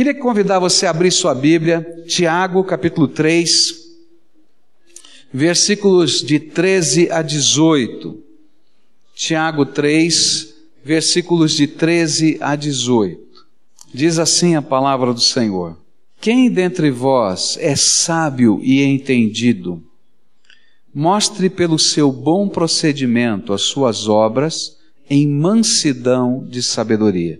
Queria convidar você a abrir sua Bíblia, Tiago, capítulo 3, versículos de 13 a 18. Tiago 3, versículos de 13 a 18. Diz assim a palavra do Senhor: Quem dentre vós é sábio e entendido? Mostre pelo seu bom procedimento as suas obras em mansidão de sabedoria.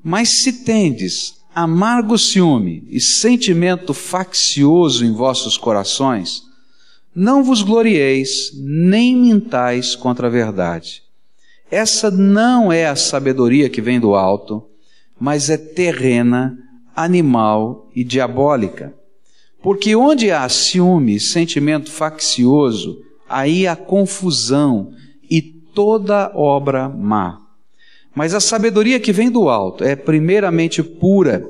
Mas se tendes amargo ciúme e sentimento faccioso em vossos corações, não vos glorieis, nem mintais contra a verdade. Essa não é a sabedoria que vem do alto, mas é terrena, animal e diabólica. Porque onde há ciúme, sentimento faccioso, aí há confusão e toda obra má. Mas a sabedoria que vem do alto é primeiramente pura,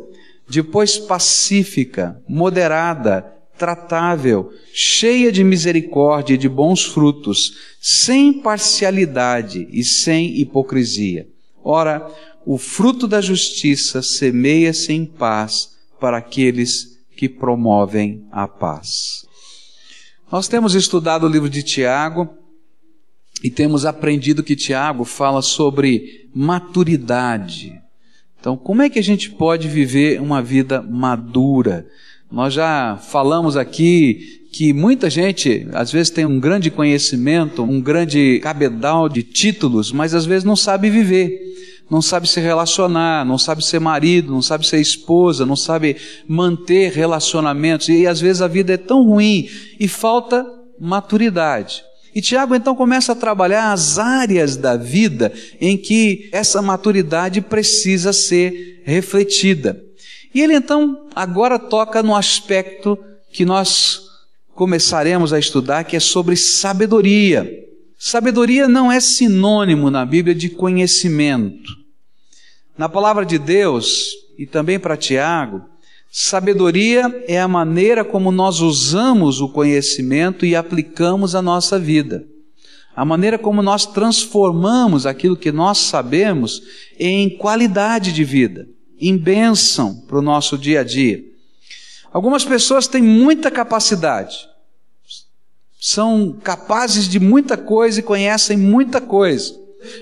depois pacífica, moderada, tratável, cheia de misericórdia e de bons frutos, sem parcialidade e sem hipocrisia. Ora, o fruto da justiça semeia-se em paz para aqueles que promovem a paz. Nós temos estudado o livro de Tiago e temos aprendido que Tiago fala sobre maturidade. Então, como é que a gente pode viver uma vida madura? Nós já falamos aqui que muita gente às vezes tem um grande conhecimento, um grande cabedal de títulos, mas às vezes não sabe viver não sabe se relacionar, não sabe ser marido, não sabe ser esposa, não sabe manter relacionamentos, e às vezes a vida é tão ruim e falta maturidade. E Tiago então começa a trabalhar as áreas da vida em que essa maturidade precisa ser refletida. E ele então agora toca no aspecto que nós começaremos a estudar, que é sobre sabedoria. Sabedoria não é sinônimo na Bíblia de conhecimento. Na palavra de Deus, e também para Tiago, sabedoria é a maneira como nós usamos o conhecimento e aplicamos a nossa vida. A maneira como nós transformamos aquilo que nós sabemos em qualidade de vida, em bênção para o nosso dia a dia. Algumas pessoas têm muita capacidade, são capazes de muita coisa e conhecem muita coisa.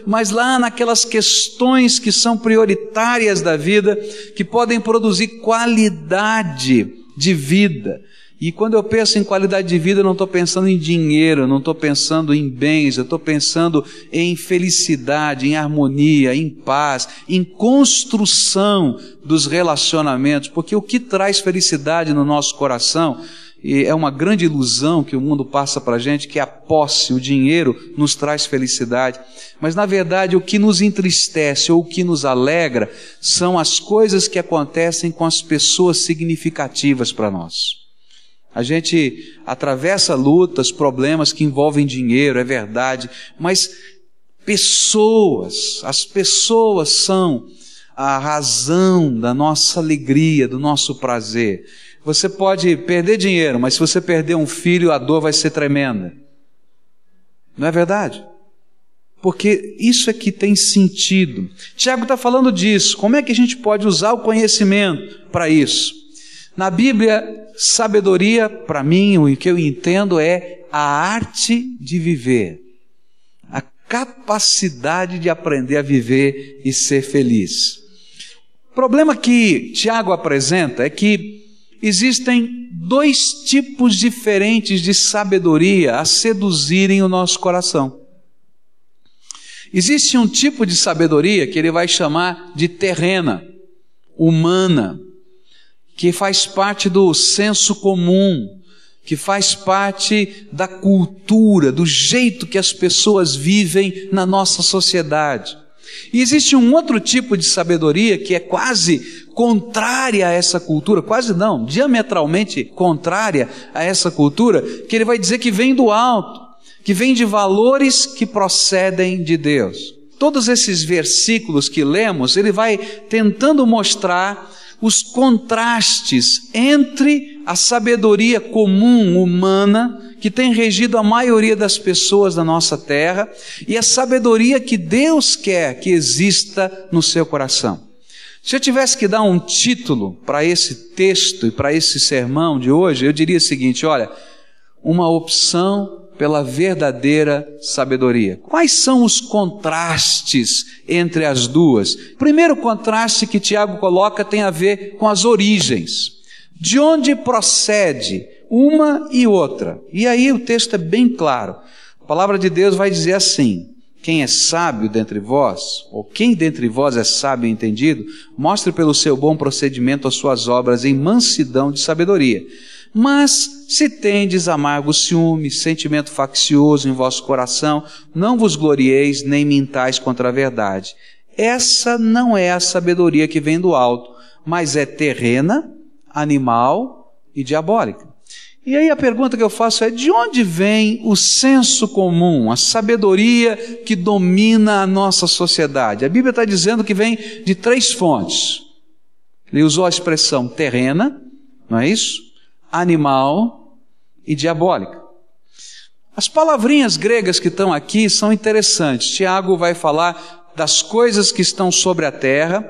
Mas lá naquelas questões que são prioritárias da vida, que podem produzir qualidade de vida. E quando eu penso em qualidade de vida, eu não estou pensando em dinheiro, não estou pensando em bens, eu estou pensando em felicidade, em harmonia, em paz, em construção dos relacionamentos, porque o que traz felicidade no nosso coração e é uma grande ilusão que o mundo passa para a gente, que a posse, o dinheiro, nos traz felicidade. Mas na verdade, o que nos entristece ou o que nos alegra são as coisas que acontecem com as pessoas significativas para nós. A gente atravessa lutas, problemas que envolvem dinheiro, é verdade, mas pessoas, as pessoas são a razão da nossa alegria, do nosso prazer. Você pode perder dinheiro, mas se você perder um filho, a dor vai ser tremenda. Não é verdade? Porque isso é que tem sentido. Tiago está falando disso. Como é que a gente pode usar o conhecimento para isso? Na Bíblia, sabedoria, para mim, o que eu entendo é a arte de viver, a capacidade de aprender a viver e ser feliz. O problema que Tiago apresenta é que existem dois tipos diferentes de sabedoria a seduzirem o nosso coração. Existe um tipo de sabedoria que ele vai chamar de terrena, humana, que faz parte do senso comum, que faz parte da cultura, do jeito que as pessoas vivem na nossa sociedade. E existe um outro tipo de sabedoria que é quase contrária a essa cultura, quase não, diametralmente contrária a essa cultura, que ele vai dizer que vem do alto, que vem de valores que procedem de Deus. Todos esses versículos que lemos, ele vai tentando mostrar os contrastes entre a sabedoria comum humana que tem regido a maioria das pessoas da nossa terra e a sabedoria que Deus quer que exista no seu coração. Se eu tivesse que dar um título para esse texto e para esse sermão de hoje, eu diria o seguinte: olha, uma opção pela verdadeira sabedoria. Quais são os contrastes entre as duas? O primeiro contraste que Tiago coloca tem a ver com as origens. De onde procede uma e outra? E aí o texto é bem claro. A palavra de Deus vai dizer assim: quem é sábio dentre vós, ou quem dentre vós é sábio e entendido, mostre pelo seu bom procedimento as suas obras em mansidão de sabedoria. Mas se tendes amargo ciúme, sentimento faccioso em vosso coração, não vos glorieis nem mintais contra a verdade. Essa não é a sabedoria que vem do alto, mas é terrena, animal e diabólica. E aí a pergunta que eu faço é: de onde vem o senso comum, a sabedoria que domina a nossa sociedade? A Bíblia está dizendo que vem de três fontes. Ele usou a expressão terrena, não é isso? Animal e diabólica. As palavrinhas gregas que estão aqui são interessantes. Tiago vai falar das coisas que estão sobre a terra,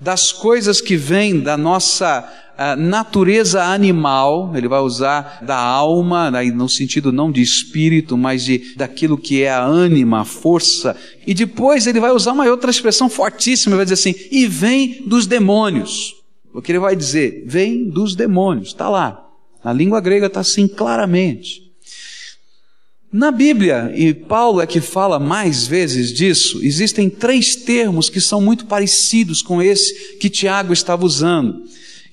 das coisas que vêm da nossa a natureza animal, ele vai usar da alma, no sentido não de espírito, mas de daquilo que é a ânima, a força. E depois ele vai usar uma outra expressão fortíssima, ele vai dizer assim: e vem dos demônios. O que ele vai dizer? Vem dos demônios, está lá. Na língua grega está assim claramente. Na Bíblia, e Paulo é que fala mais vezes disso, existem três termos que são muito parecidos com esse que Tiago estava usando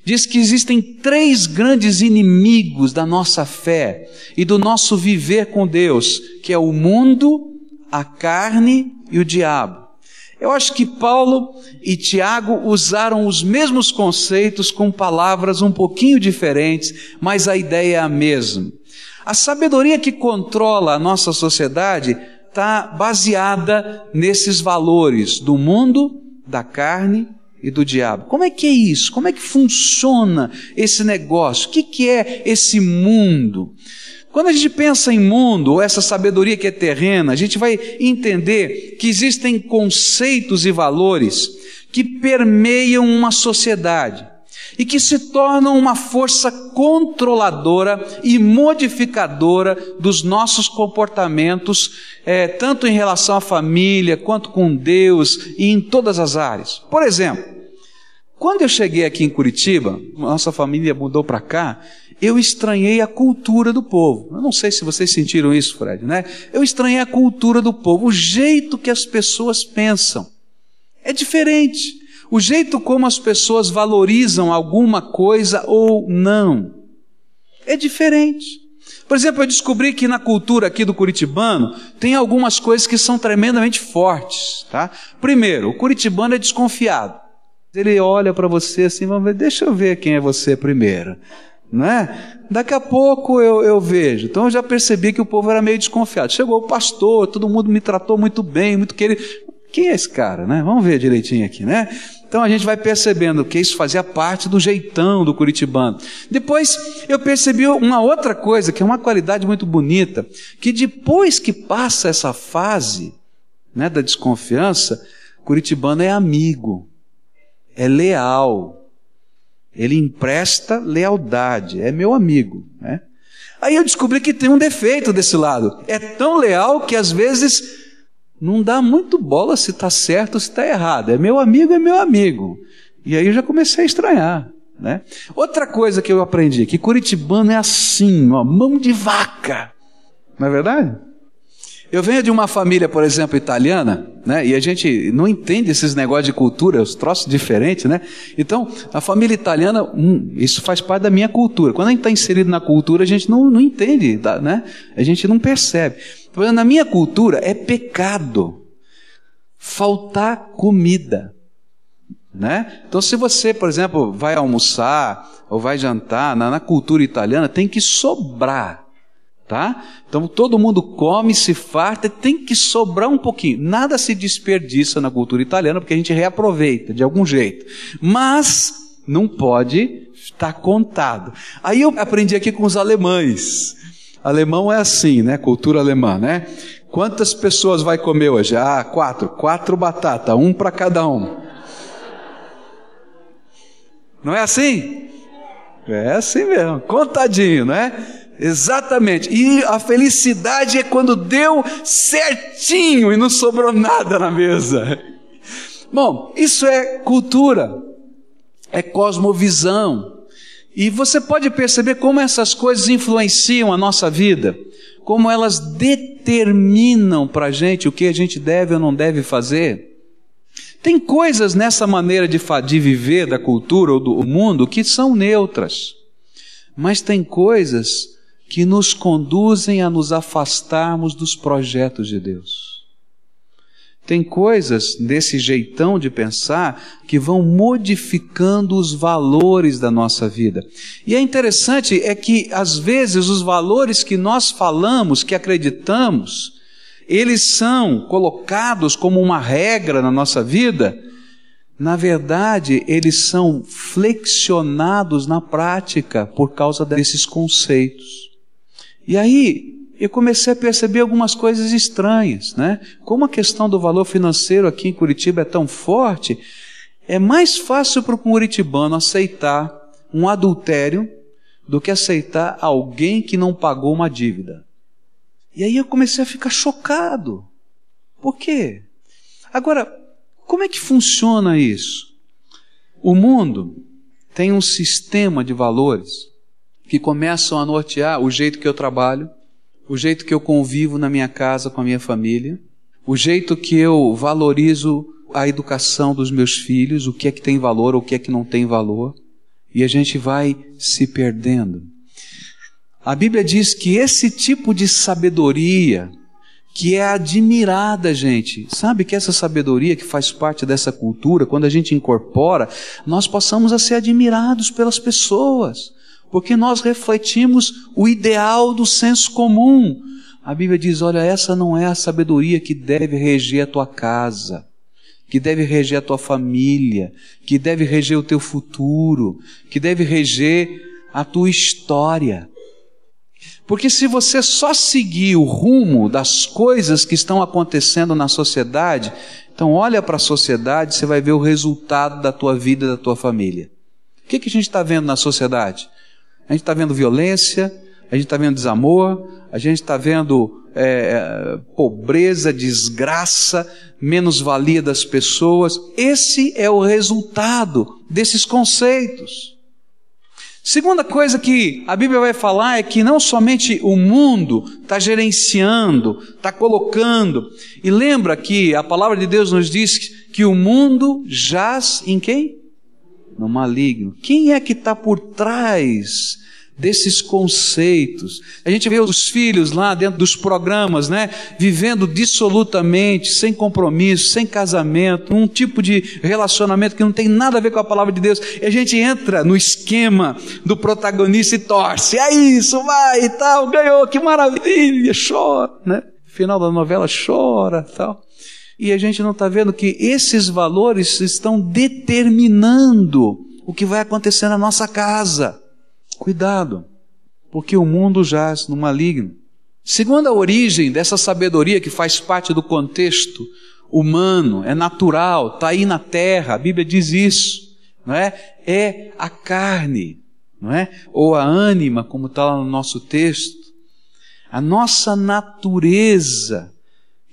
diz que existem três grandes inimigos da nossa fé e do nosso viver com Deus, que é o mundo, a carne e o diabo. Eu acho que Paulo e Tiago usaram os mesmos conceitos com palavras um pouquinho diferentes, mas a ideia é a mesma. A sabedoria que controla a nossa sociedade está baseada nesses valores do mundo, da carne e do diabo. Como é que é isso? Como é que funciona esse negócio? O que, que é esse mundo? Quando a gente pensa em mundo, ou essa sabedoria que é terrena, a gente vai entender que existem conceitos e valores que permeiam uma sociedade e que se tornam uma força controladora e modificadora dos nossos comportamentos, é, tanto em relação à família, quanto com Deus e em todas as áreas. Por exemplo, quando eu cheguei aqui em Curitiba, nossa família mudou para cá, eu estranhei a cultura do povo. Eu não sei se vocês sentiram isso, Fred, né? Eu estranhei a cultura do povo, o jeito que as pessoas pensam. É diferente o jeito como as pessoas valorizam alguma coisa ou não é diferente. Por exemplo, eu descobri que na cultura aqui do curitibano tem algumas coisas que são tremendamente fortes, tá? Primeiro, o curitibano é desconfiado. Ele olha para você assim, vamos ver, deixa eu ver quem é você primeiro, né? Daqui a pouco eu, eu vejo. Então eu já percebi que o povo era meio desconfiado. Chegou o pastor, todo mundo me tratou muito bem, muito querido. Quem é esse cara, né? Vamos ver direitinho aqui, né? Então a gente vai percebendo que isso fazia parte do jeitão do curitibano. Depois eu percebi uma outra coisa, que é uma qualidade muito bonita, que depois que passa essa fase né, da desconfiança, curitibano é amigo, é leal, ele empresta lealdade, é meu amigo. Né? Aí eu descobri que tem um defeito desse lado. É tão leal que às vezes não dá muito bola se está certo ou se está errado. É meu amigo, é meu amigo. E aí eu já comecei a estranhar. Né? Outra coisa que eu aprendi, que curitibano é assim, mão de vaca. Não é verdade? Eu venho de uma família, por exemplo, italiana, né? E a gente não entende esses negócios de cultura, os troços diferentes, né? Então, a família italiana, hum, isso faz parte da minha cultura. Quando a gente está inserido na cultura, a gente não, não entende, né? A gente não percebe. Na minha cultura é pecado faltar comida. Né? Então, se você, por exemplo, vai almoçar ou vai jantar, na, na cultura italiana tem que sobrar. Tá? Então todo mundo come, se farta, tem que sobrar um pouquinho. Nada se desperdiça na cultura italiana porque a gente reaproveita de algum jeito. Mas não pode estar contado. Aí eu aprendi aqui com os alemães. Alemão é assim, né? Cultura alemã, né? Quantas pessoas vai comer hoje? Ah, quatro. Quatro batata, um para cada um. Não é assim? É assim mesmo, contadinho, né? Exatamente. E a felicidade é quando deu certinho e não sobrou nada na mesa. Bom, isso é cultura, é cosmovisão. E você pode perceber como essas coisas influenciam a nossa vida, como elas determinam para a gente o que a gente deve ou não deve fazer. Tem coisas nessa maneira de, de viver da cultura ou do mundo que são neutras, mas tem coisas que nos conduzem a nos afastarmos dos projetos de Deus. Tem coisas desse jeitão de pensar que vão modificando os valores da nossa vida. E é interessante é que às vezes os valores que nós falamos, que acreditamos, eles são colocados como uma regra na nossa vida, na verdade, eles são flexionados na prática por causa desses conceitos. E aí, eu comecei a perceber algumas coisas estranhas, né? Como a questão do valor financeiro aqui em Curitiba é tão forte, é mais fácil para o curitibano aceitar um adultério do que aceitar alguém que não pagou uma dívida. E aí eu comecei a ficar chocado. Por quê? Agora, como é que funciona isso? O mundo tem um sistema de valores que começam a nortear o jeito que eu trabalho, o jeito que eu convivo na minha casa com a minha família, o jeito que eu valorizo a educação dos meus filhos, o que é que tem valor, o que é que não tem valor, e a gente vai se perdendo. A Bíblia diz que esse tipo de sabedoria, que é admirada, gente, sabe que essa sabedoria que faz parte dessa cultura, quando a gente incorpora, nós passamos a ser admirados pelas pessoas, porque nós refletimos o ideal do senso comum. A Bíblia diz: olha, essa não é a sabedoria que deve reger a tua casa, que deve reger a tua família, que deve reger o teu futuro, que deve reger a tua história. Porque se você só seguir o rumo das coisas que estão acontecendo na sociedade, então olha para a sociedade, você vai ver o resultado da tua vida e da tua família. O que, que a gente está vendo na sociedade? A gente está vendo violência, a gente está vendo desamor, a gente está vendo é, pobreza, desgraça, menos-valia das pessoas. Esse é o resultado desses conceitos. Segunda coisa que a Bíblia vai falar é que não somente o mundo está gerenciando, está colocando, e lembra que a palavra de Deus nos diz que o mundo jaz em quem? No maligno. Quem é que está por trás desses conceitos. A gente vê os filhos lá dentro dos programas, né, vivendo dissolutamente, sem compromisso, sem casamento, um tipo de relacionamento que não tem nada a ver com a palavra de Deus. E a gente entra no esquema do protagonista e torce. É isso, vai e tal, ganhou, que maravilha, chora, né? Final da novela chora, tal. E a gente não está vendo que esses valores estão determinando o que vai acontecer na nossa casa. Cuidado, porque o mundo jaz no maligno. Segundo a origem dessa sabedoria que faz parte do contexto humano, é natural, está aí na terra, a Bíblia diz isso, não é? É a carne, não é? Ou a ânima, como está lá no nosso texto. A nossa natureza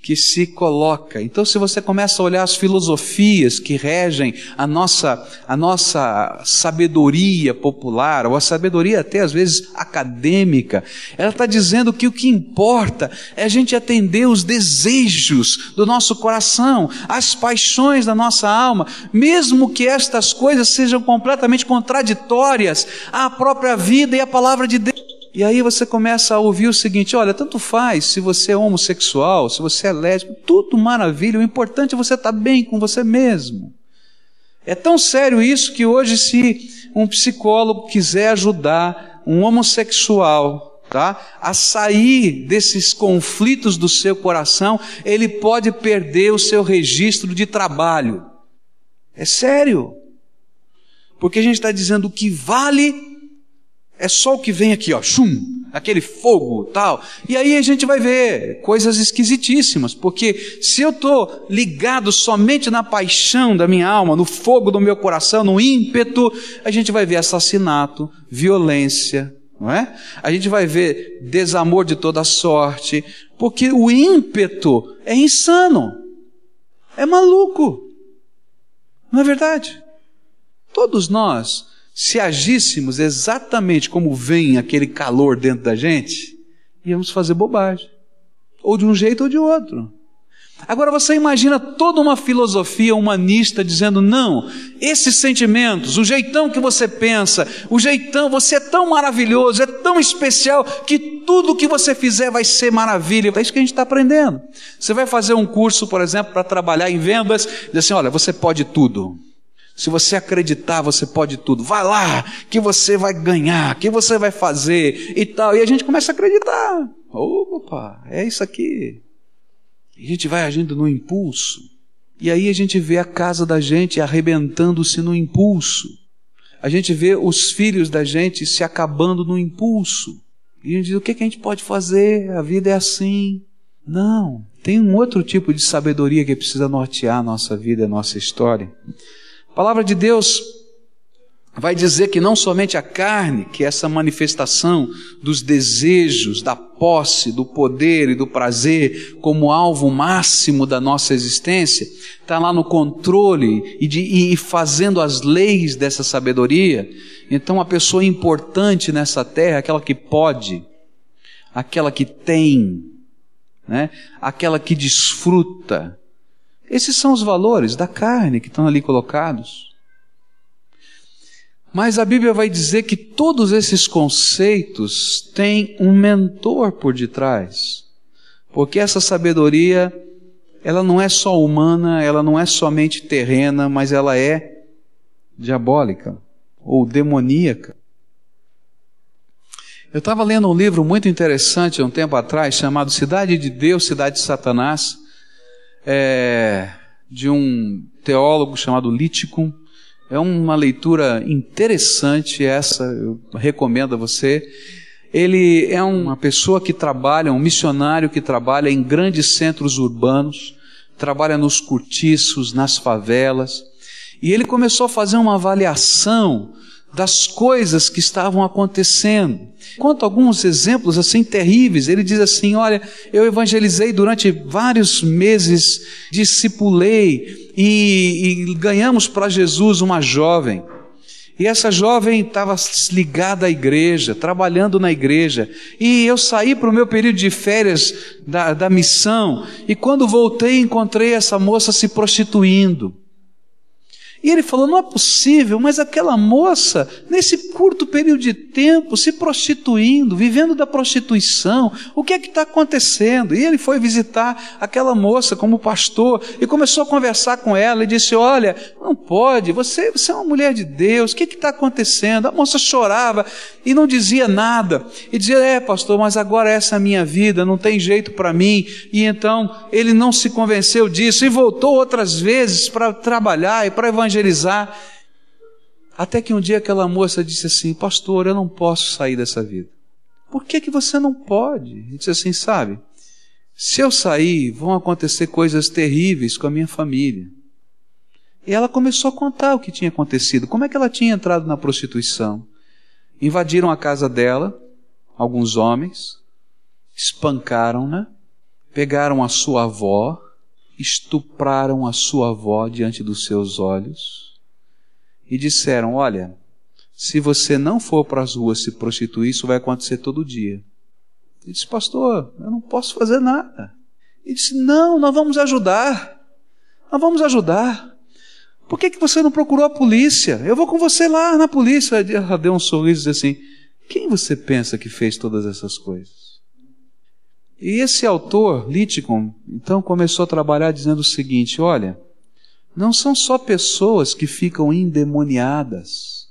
que se coloca. Então, se você começa a olhar as filosofias que regem a nossa, a nossa sabedoria popular, ou a sabedoria até às vezes acadêmica, ela está dizendo que o que importa é a gente atender os desejos do nosso coração, as paixões da nossa alma, mesmo que estas coisas sejam completamente contraditórias à própria vida e à palavra de Deus. E aí você começa a ouvir o seguinte: olha, tanto faz se você é homossexual, se você é lésbico, tudo maravilha, o importante é você estar bem com você mesmo. É tão sério isso que hoje, se um psicólogo quiser ajudar um homossexual tá, a sair desses conflitos do seu coração, ele pode perder o seu registro de trabalho. É sério. Porque a gente está dizendo o que vale é só o que vem aqui, ó, chum. aquele fogo tal. E aí a gente vai ver coisas esquisitíssimas, porque se eu estou ligado somente na paixão da minha alma, no fogo do meu coração, no ímpeto, a gente vai ver assassinato, violência, não é? A gente vai ver desamor de toda sorte, porque o ímpeto é insano, é maluco, não é verdade? Todos nós, se agíssemos exatamente como vem aquele calor dentro da gente, íamos fazer bobagem, ou de um jeito ou de outro. Agora você imagina toda uma filosofia humanista dizendo: não, esses sentimentos, o jeitão que você pensa, o jeitão, você é tão maravilhoso, é tão especial, que tudo que você fizer vai ser maravilha. É isso que a gente está aprendendo. Você vai fazer um curso, por exemplo, para trabalhar em vendas, diz assim: olha, você pode tudo. Se você acreditar, você pode tudo. Vai lá, que você vai ganhar, que você vai fazer e tal. E a gente começa a acreditar. Opa, é isso aqui. A gente vai agindo no impulso. E aí a gente vê a casa da gente arrebentando-se no impulso. A gente vê os filhos da gente se acabando no impulso. E a gente diz: o que, que a gente pode fazer? A vida é assim. Não. Tem um outro tipo de sabedoria que precisa nortear a nossa vida, a nossa história. Palavra de Deus vai dizer que não somente a carne, que é essa manifestação dos desejos, da posse, do poder e do prazer como alvo máximo da nossa existência, está lá no controle e, de, e fazendo as leis dessa sabedoria. Então, a pessoa importante nessa terra aquela que pode, aquela que tem, né? aquela que desfruta. Esses são os valores da carne que estão ali colocados. Mas a Bíblia vai dizer que todos esses conceitos têm um mentor por detrás. Porque essa sabedoria, ela não é só humana, ela não é somente terrena, mas ela é diabólica ou demoníaca. Eu estava lendo um livro muito interessante há um tempo atrás, chamado Cidade de Deus, Cidade de Satanás, é, de um teólogo chamado Liticum. É uma leitura interessante essa, eu recomendo a você. Ele é uma pessoa que trabalha, um missionário que trabalha em grandes centros urbanos, trabalha nos cortiços, nas favelas, e ele começou a fazer uma avaliação das coisas que estavam acontecendo. Conta alguns exemplos assim terríveis. Ele diz assim: Olha, eu evangelizei durante vários meses, discipulei e, e ganhamos para Jesus uma jovem. E essa jovem estava ligada à igreja, trabalhando na igreja. E eu saí para o meu período de férias da, da missão. E quando voltei, encontrei essa moça se prostituindo. E ele falou: não é possível, mas aquela moça, nesse curto período de tempo, se prostituindo, vivendo da prostituição, o que é que está acontecendo? E ele foi visitar aquela moça como pastor e começou a conversar com ela e disse: Olha, não pode, você, você é uma mulher de Deus, o que está acontecendo? A moça chorava e não dizia nada. E dizia: É, pastor, mas agora essa é a minha vida, não tem jeito para mim. E então ele não se convenceu disso e voltou outras vezes para trabalhar e para evangelizar evangelizar. Até que um dia aquela moça disse assim: Pastor, eu não posso sair dessa vida. Por que, que você não pode? Ele disse assim: Sabe, se eu sair, vão acontecer coisas terríveis com a minha família. E ela começou a contar o que tinha acontecido, como é que ela tinha entrado na prostituição. Invadiram a casa dela, alguns homens, espancaram-na, pegaram a sua avó, estupraram a sua avó diante dos seus olhos e disseram: Olha, se você não for para as ruas se prostituir, isso vai acontecer todo dia. Ele disse: Pastor, eu não posso fazer nada. Ele disse: Não, nós vamos ajudar. Nós vamos ajudar. Por que, que você não procurou a polícia? Eu vou com você lá na polícia. Ela deu um sorriso e disse assim: Quem você pensa que fez todas essas coisas? E esse autor, Liticon, então começou a trabalhar dizendo o seguinte: olha, não são só pessoas que ficam endemoniadas,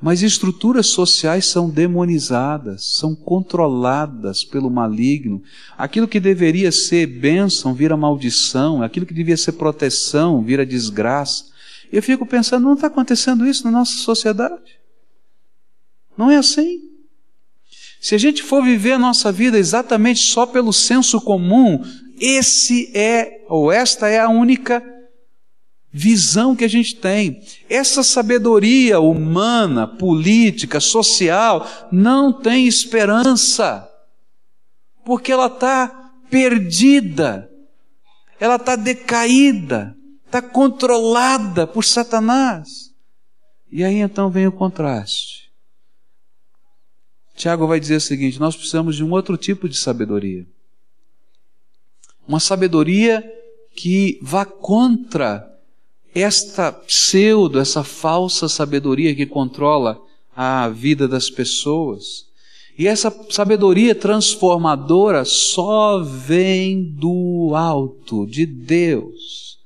mas estruturas sociais são demonizadas, são controladas pelo maligno. Aquilo que deveria ser bênção vira maldição, aquilo que devia ser proteção vira desgraça. Eu fico pensando, não está acontecendo isso na nossa sociedade? Não é assim? Se a gente for viver a nossa vida exatamente só pelo senso comum, esse é, ou esta é a única visão que a gente tem. Essa sabedoria humana, política, social, não tem esperança, porque ela está perdida, ela está decaída, está controlada por Satanás. E aí então vem o contraste. Tiago vai dizer o seguinte: nós precisamos de um outro tipo de sabedoria. Uma sabedoria que vá contra esta pseudo, essa falsa sabedoria que controla a vida das pessoas. E essa sabedoria transformadora só vem do alto, de Deus.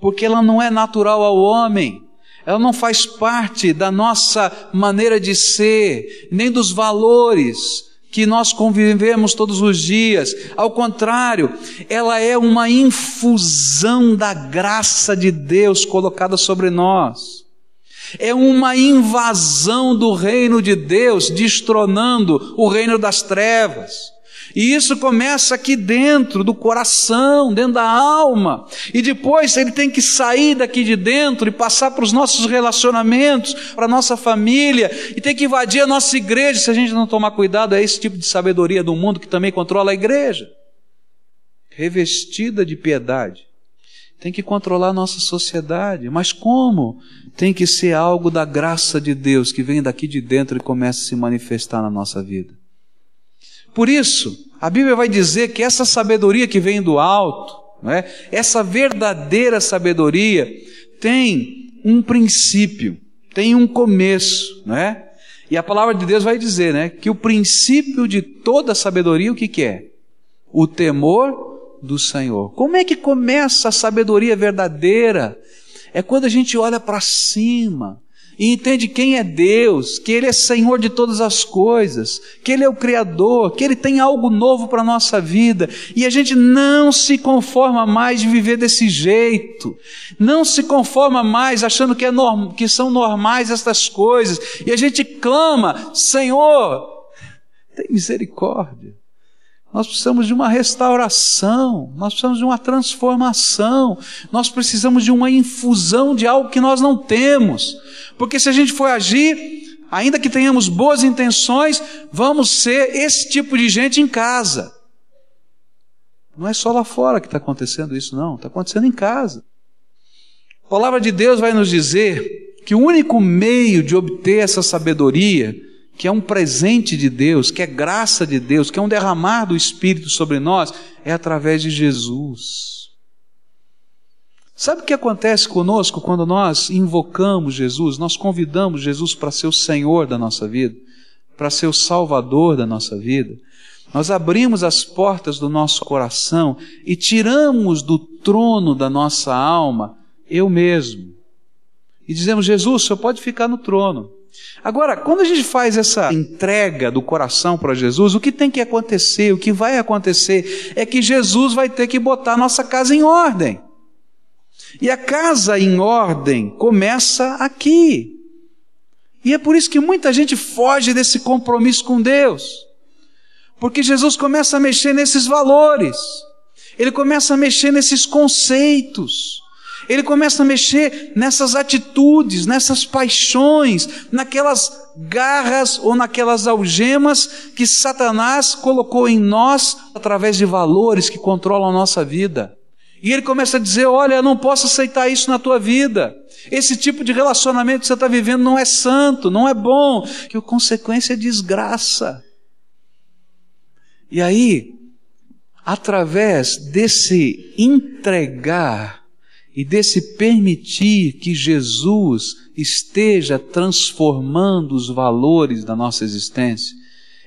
Porque ela não é natural ao homem. Ela não faz parte da nossa maneira de ser, nem dos valores que nós convivemos todos os dias. Ao contrário, ela é uma infusão da graça de Deus colocada sobre nós. É uma invasão do reino de Deus, destronando o reino das trevas. E isso começa aqui dentro do coração, dentro da alma. E depois ele tem que sair daqui de dentro e passar para os nossos relacionamentos, para a nossa família, e tem que invadir a nossa igreja. Se a gente não tomar cuidado, é esse tipo de sabedoria do mundo que também controla a igreja. Revestida de piedade. Tem que controlar a nossa sociedade. Mas como? Tem que ser algo da graça de Deus que vem daqui de dentro e começa a se manifestar na nossa vida. Por isso, a Bíblia vai dizer que essa sabedoria que vem do alto, é? essa verdadeira sabedoria, tem um princípio, tem um começo, é? E a palavra de Deus vai dizer, né, que o princípio de toda sabedoria, o que, que é? O temor do Senhor. Como é que começa a sabedoria verdadeira? É quando a gente olha para cima, e entende quem é Deus, que Ele é Senhor de todas as coisas, que Ele é o Criador, que Ele tem algo novo para a nossa vida, e a gente não se conforma mais de viver desse jeito, não se conforma mais achando que, é norm, que são normais estas coisas, e a gente clama: Senhor, tem misericórdia. Nós precisamos de uma restauração, nós precisamos de uma transformação, nós precisamos de uma infusão de algo que nós não temos. Porque se a gente for agir, ainda que tenhamos boas intenções, vamos ser esse tipo de gente em casa. Não é só lá fora que está acontecendo isso, não, está acontecendo em casa. A palavra de Deus vai nos dizer que o único meio de obter essa sabedoria que é um presente de Deus, que é graça de Deus, que é um derramar do Espírito sobre nós, é através de Jesus. Sabe o que acontece conosco quando nós invocamos Jesus, nós convidamos Jesus para ser o Senhor da nossa vida, para ser o Salvador da nossa vida? Nós abrimos as portas do nosso coração e tiramos do trono da nossa alma eu mesmo. E dizemos: Jesus, o Senhor pode ficar no trono. Agora, quando a gente faz essa entrega do coração para Jesus, o que tem que acontecer, o que vai acontecer, é que Jesus vai ter que botar a nossa casa em ordem. E a casa em ordem começa aqui. E é por isso que muita gente foge desse compromisso com Deus. Porque Jesus começa a mexer nesses valores, ele começa a mexer nesses conceitos. Ele começa a mexer nessas atitudes, nessas paixões, naquelas garras ou naquelas algemas que Satanás colocou em nós através de valores que controlam a nossa vida. E ele começa a dizer: Olha, eu não posso aceitar isso na tua vida. Esse tipo de relacionamento que você está vivendo não é santo, não é bom, que a consequência é desgraça. E aí, através desse entregar e desse permitir que Jesus esteja transformando os valores da nossa existência,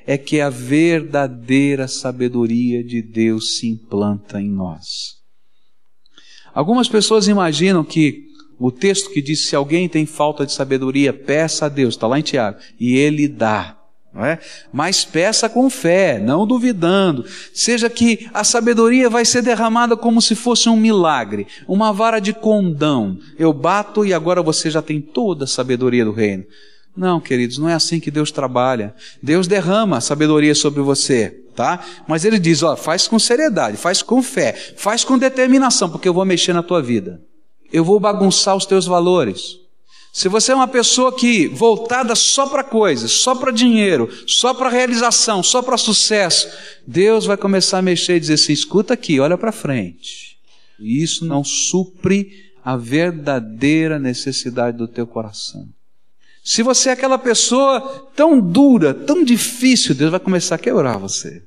é que a verdadeira sabedoria de Deus se implanta em nós. Algumas pessoas imaginam que o texto que diz se alguém tem falta de sabedoria, peça a Deus, está lá em Tiago, e Ele dá. Não é? Mas peça com fé, não duvidando. Seja que a sabedoria vai ser derramada como se fosse um milagre, uma vara de condão. Eu bato e agora você já tem toda a sabedoria do reino. Não, queridos, não é assim que Deus trabalha. Deus derrama sabedoria sobre você, tá? Mas Ele diz: ó, faz com seriedade, faz com fé, faz com determinação, porque eu vou mexer na tua vida. Eu vou bagunçar os teus valores. Se você é uma pessoa que voltada só para coisas, só para dinheiro, só para realização, só para sucesso, Deus vai começar a mexer e dizer assim: escuta aqui, olha para frente. E isso não supre a verdadeira necessidade do teu coração. Se você é aquela pessoa tão dura, tão difícil, Deus vai começar a quebrar você.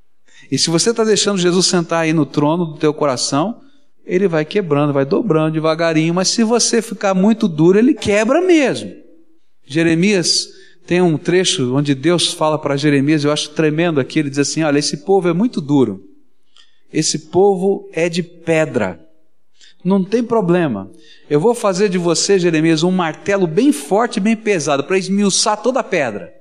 E se você está deixando Jesus sentar aí no trono do teu coração, ele vai quebrando, vai dobrando devagarinho, mas se você ficar muito duro, ele quebra mesmo. Jeremias tem um trecho onde Deus fala para Jeremias, eu acho tremendo aqui, ele diz assim: Olha, esse povo é muito duro, esse povo é de pedra, não tem problema, eu vou fazer de você, Jeremias, um martelo bem forte, bem pesado, para esmiuçar toda a pedra.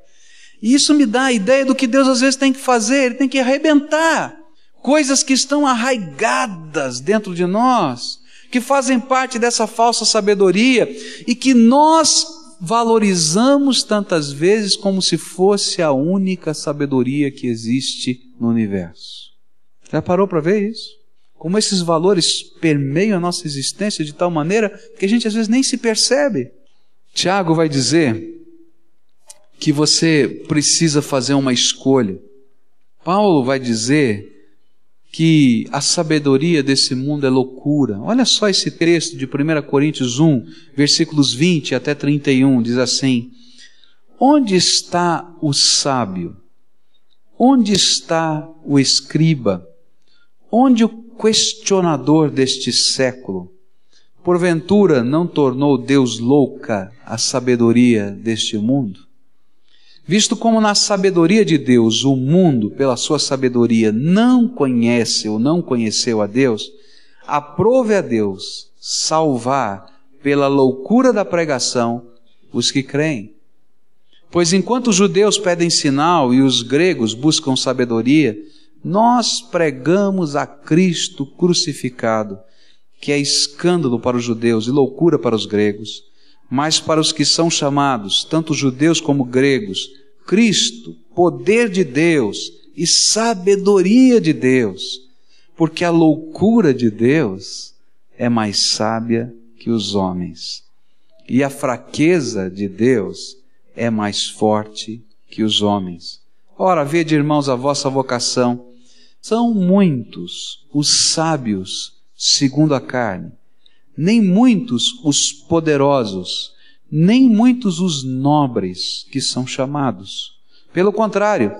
E isso me dá a ideia do que Deus às vezes tem que fazer, Ele tem que arrebentar coisas que estão arraigadas dentro de nós, que fazem parte dessa falsa sabedoria e que nós valorizamos tantas vezes como se fosse a única sabedoria que existe no universo. Já parou para ver isso? como esses valores permeiam a nossa existência de tal maneira que a gente às vezes nem se percebe. Tiago vai dizer que você precisa fazer uma escolha. Paulo vai dizer que a sabedoria desse mundo é loucura. Olha só esse texto de 1 Coríntios 1, versículos 20 até 31, diz assim: Onde está o sábio? Onde está o escriba? Onde o questionador deste século, porventura não tornou Deus louca a sabedoria deste mundo? Visto como na sabedoria de Deus o mundo, pela sua sabedoria, não conhece ou não conheceu a Deus, aprove a Deus salvar pela loucura da pregação os que creem. Pois enquanto os judeus pedem sinal e os gregos buscam sabedoria, nós pregamos a Cristo crucificado, que é escândalo para os judeus e loucura para os gregos, mas para os que são chamados, tanto judeus como gregos, Cristo, poder de Deus e sabedoria de Deus, porque a loucura de Deus é mais sábia que os homens, e a fraqueza de Deus é mais forte que os homens. Ora, vede, irmãos, a vossa vocação são muitos os sábios segundo a carne, nem muitos os poderosos, nem muitos os nobres que são chamados. Pelo contrário,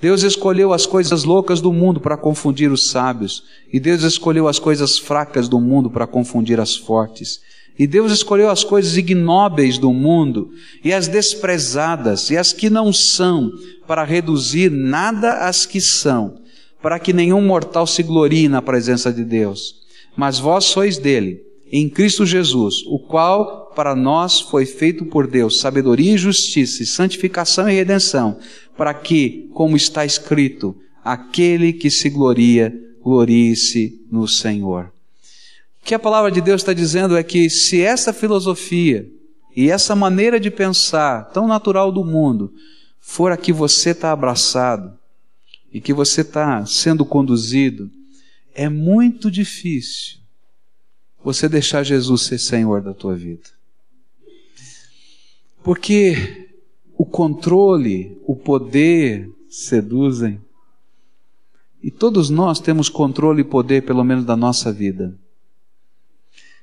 Deus escolheu as coisas loucas do mundo para confundir os sábios, e Deus escolheu as coisas fracas do mundo para confundir as fortes. E Deus escolheu as coisas ignóbeis do mundo e as desprezadas e as que não são, para reduzir nada às que são, para que nenhum mortal se glorie na presença de Deus. Mas vós sois dele, em Cristo Jesus, o qual para nós foi feito por Deus sabedoria e justiça, e santificação e redenção, para que, como está escrito, aquele que se gloria, glorie-se no Senhor. O que a palavra de Deus está dizendo é que se essa filosofia e essa maneira de pensar tão natural do mundo for a que você está abraçado, e que você está sendo conduzido, é muito difícil você deixar Jesus ser Senhor da tua vida. Porque o controle, o poder seduzem. E todos nós temos controle e poder, pelo menos, da nossa vida.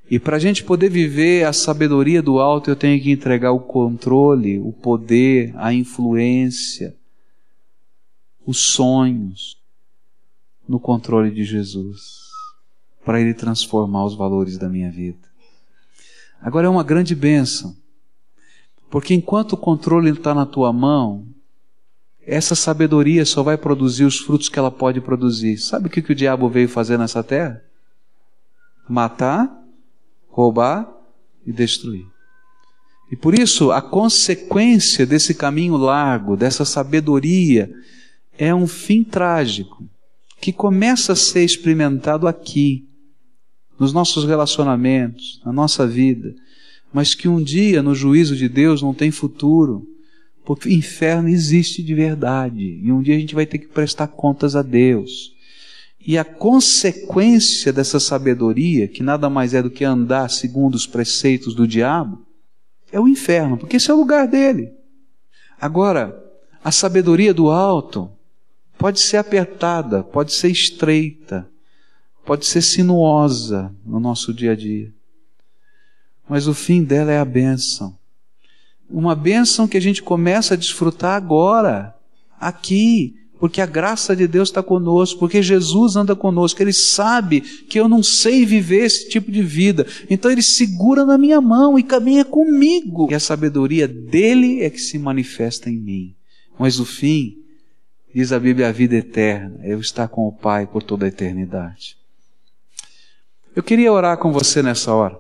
E para a gente poder viver a sabedoria do alto, eu tenho que entregar o controle, o poder, a influência, os sonhos no controle de Jesus, para Ele transformar os valores da minha vida. Agora é uma grande bênção, porque enquanto o controle está na tua mão, essa sabedoria só vai produzir os frutos que ela pode produzir. Sabe o que, que o diabo veio fazer nessa terra? Matar, roubar e destruir. E por isso, a consequência desse caminho largo, dessa sabedoria, é um fim trágico que começa a ser experimentado aqui, nos nossos relacionamentos, na nossa vida, mas que um dia, no juízo de Deus, não tem futuro, Porque o inferno existe de verdade. E um dia a gente vai ter que prestar contas a Deus. E a consequência dessa sabedoria, que nada mais é do que andar segundo os preceitos do diabo, é o inferno, porque esse é o lugar dele. Agora, a sabedoria do alto pode ser apertada, pode ser estreita, pode ser sinuosa no nosso dia a dia. Mas o fim dela é a bênção. Uma bênção que a gente começa a desfrutar agora, aqui, porque a graça de Deus está conosco, porque Jesus anda conosco, Ele sabe que eu não sei viver esse tipo de vida, então Ele segura na minha mão e caminha comigo. E a sabedoria dele é que se manifesta em mim. Mas o fim, diz a Bíblia, a vida eterna, eu estar com o Pai por toda a eternidade. Eu queria orar com você nessa hora.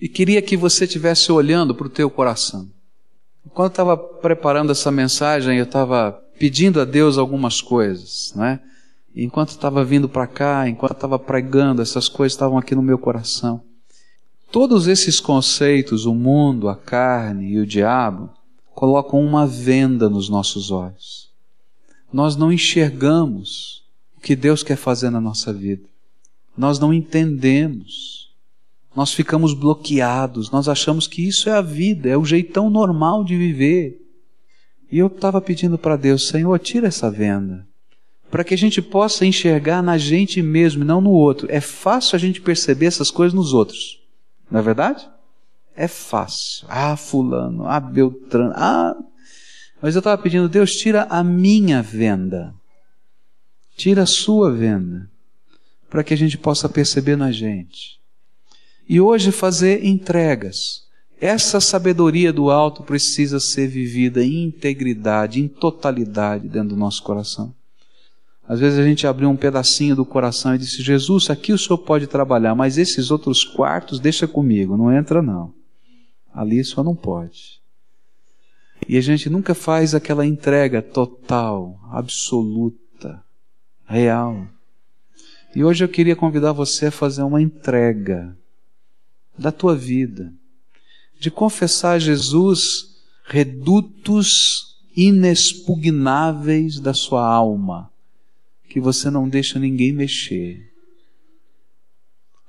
E queria que você estivesse olhando para o teu coração. Quando eu estava preparando essa mensagem, eu estava pedindo a Deus algumas coisas, né? Enquanto estava vindo para cá, enquanto estava pregando, essas coisas estavam aqui no meu coração. Todos esses conceitos, o mundo, a carne e o diabo, colocam uma venda nos nossos olhos. Nós não enxergamos o que Deus quer fazer na nossa vida. Nós não entendemos. Nós ficamos bloqueados. Nós achamos que isso é a vida, é o jeitão normal de viver. E eu estava pedindo para Deus, Senhor, tira essa venda. Para que a gente possa enxergar na gente mesmo e não no outro. É fácil a gente perceber essas coisas nos outros. Não é verdade? É fácil. Ah, fulano, ah, Beltrano, ah. Mas eu estava pedindo, Deus, tira a minha venda. Tira a sua venda. Para que a gente possa perceber na gente. E hoje fazer entregas essa sabedoria do alto precisa ser vivida em integridade, em totalidade dentro do nosso coração. Às vezes a gente abriu um pedacinho do coração e disse: Jesus, aqui o senhor pode trabalhar, mas esses outros quartos deixa comigo, não entra não. Ali senhor não pode. E a gente nunca faz aquela entrega total, absoluta, real. E hoje eu queria convidar você a fazer uma entrega da tua vida de confessar a Jesus redutos inexpugnáveis da sua alma, que você não deixa ninguém mexer.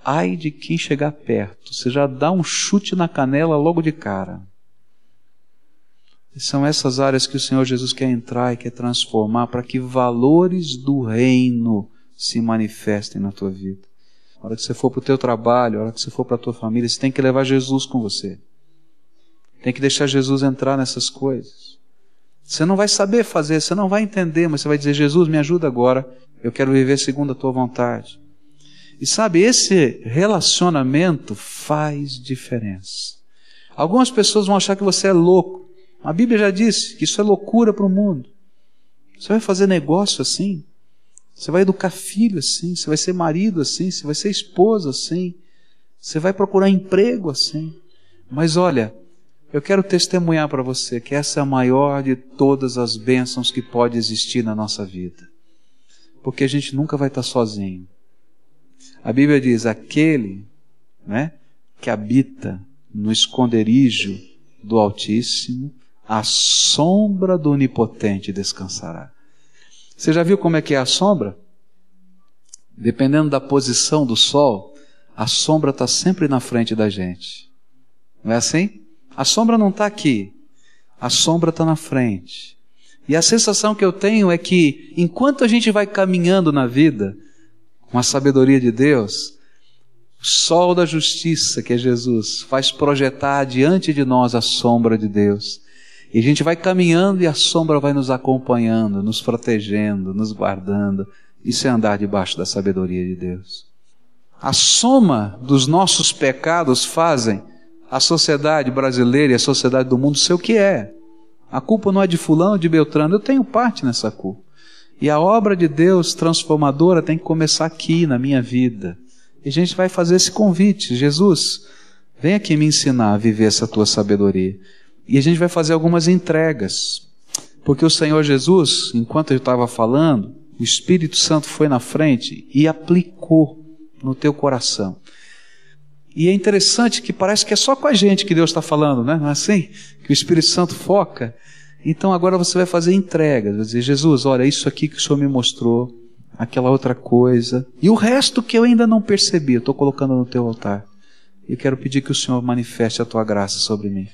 Ai de quem chegar perto, você já dá um chute na canela logo de cara. São essas áreas que o Senhor Jesus quer entrar e quer transformar para que valores do reino se manifestem na tua vida. A hora que você for para o teu trabalho, a hora que você for para a tua família, você tem que levar Jesus com você. Tem que deixar Jesus entrar nessas coisas. Você não vai saber fazer, você não vai entender, mas você vai dizer: Jesus, me ajuda agora, eu quero viver segundo a tua vontade. E sabe, esse relacionamento faz diferença. Algumas pessoas vão achar que você é louco. A Bíblia já disse que isso é loucura para o mundo. Você vai fazer negócio assim? Você vai educar filho assim? Você vai ser marido assim? Você vai ser esposa assim? Você vai procurar emprego assim? Mas olha, eu quero testemunhar para você que essa é a maior de todas as bênçãos que pode existir na nossa vida. Porque a gente nunca vai estar sozinho. A Bíblia diz: aquele né, que habita no esconderijo do Altíssimo, a sombra do Onipotente descansará. Você já viu como é que é a sombra? Dependendo da posição do sol, a sombra está sempre na frente da gente. Não é assim? A sombra não está aqui, a sombra está na frente. E a sensação que eu tenho é que, enquanto a gente vai caminhando na vida, com a sabedoria de Deus, o sol da justiça, que é Jesus, faz projetar diante de nós a sombra de Deus. E a gente vai caminhando e a sombra vai nos acompanhando, nos protegendo, nos guardando. Isso é andar debaixo da sabedoria de Deus. A soma dos nossos pecados fazem a sociedade brasileira e a sociedade do mundo ser o que é. A culpa não é de fulano, de Beltrano, eu tenho parte nessa culpa. E a obra de Deus transformadora tem que começar aqui na minha vida. E a gente vai fazer esse convite, Jesus, vem aqui me ensinar a viver essa tua sabedoria. E a gente vai fazer algumas entregas. Porque o Senhor Jesus, enquanto eu estava falando, o Espírito Santo foi na frente e aplicou no teu coração. E é interessante que parece que é só com a gente que Deus está falando, né? não é assim? Que o Espírito Santo foca. Então agora você vai fazer entregas, vai dizer, Jesus, olha, isso aqui que o Senhor me mostrou, aquela outra coisa, e o resto que eu ainda não percebi, eu estou colocando no teu altar. Eu quero pedir que o Senhor manifeste a tua graça sobre mim.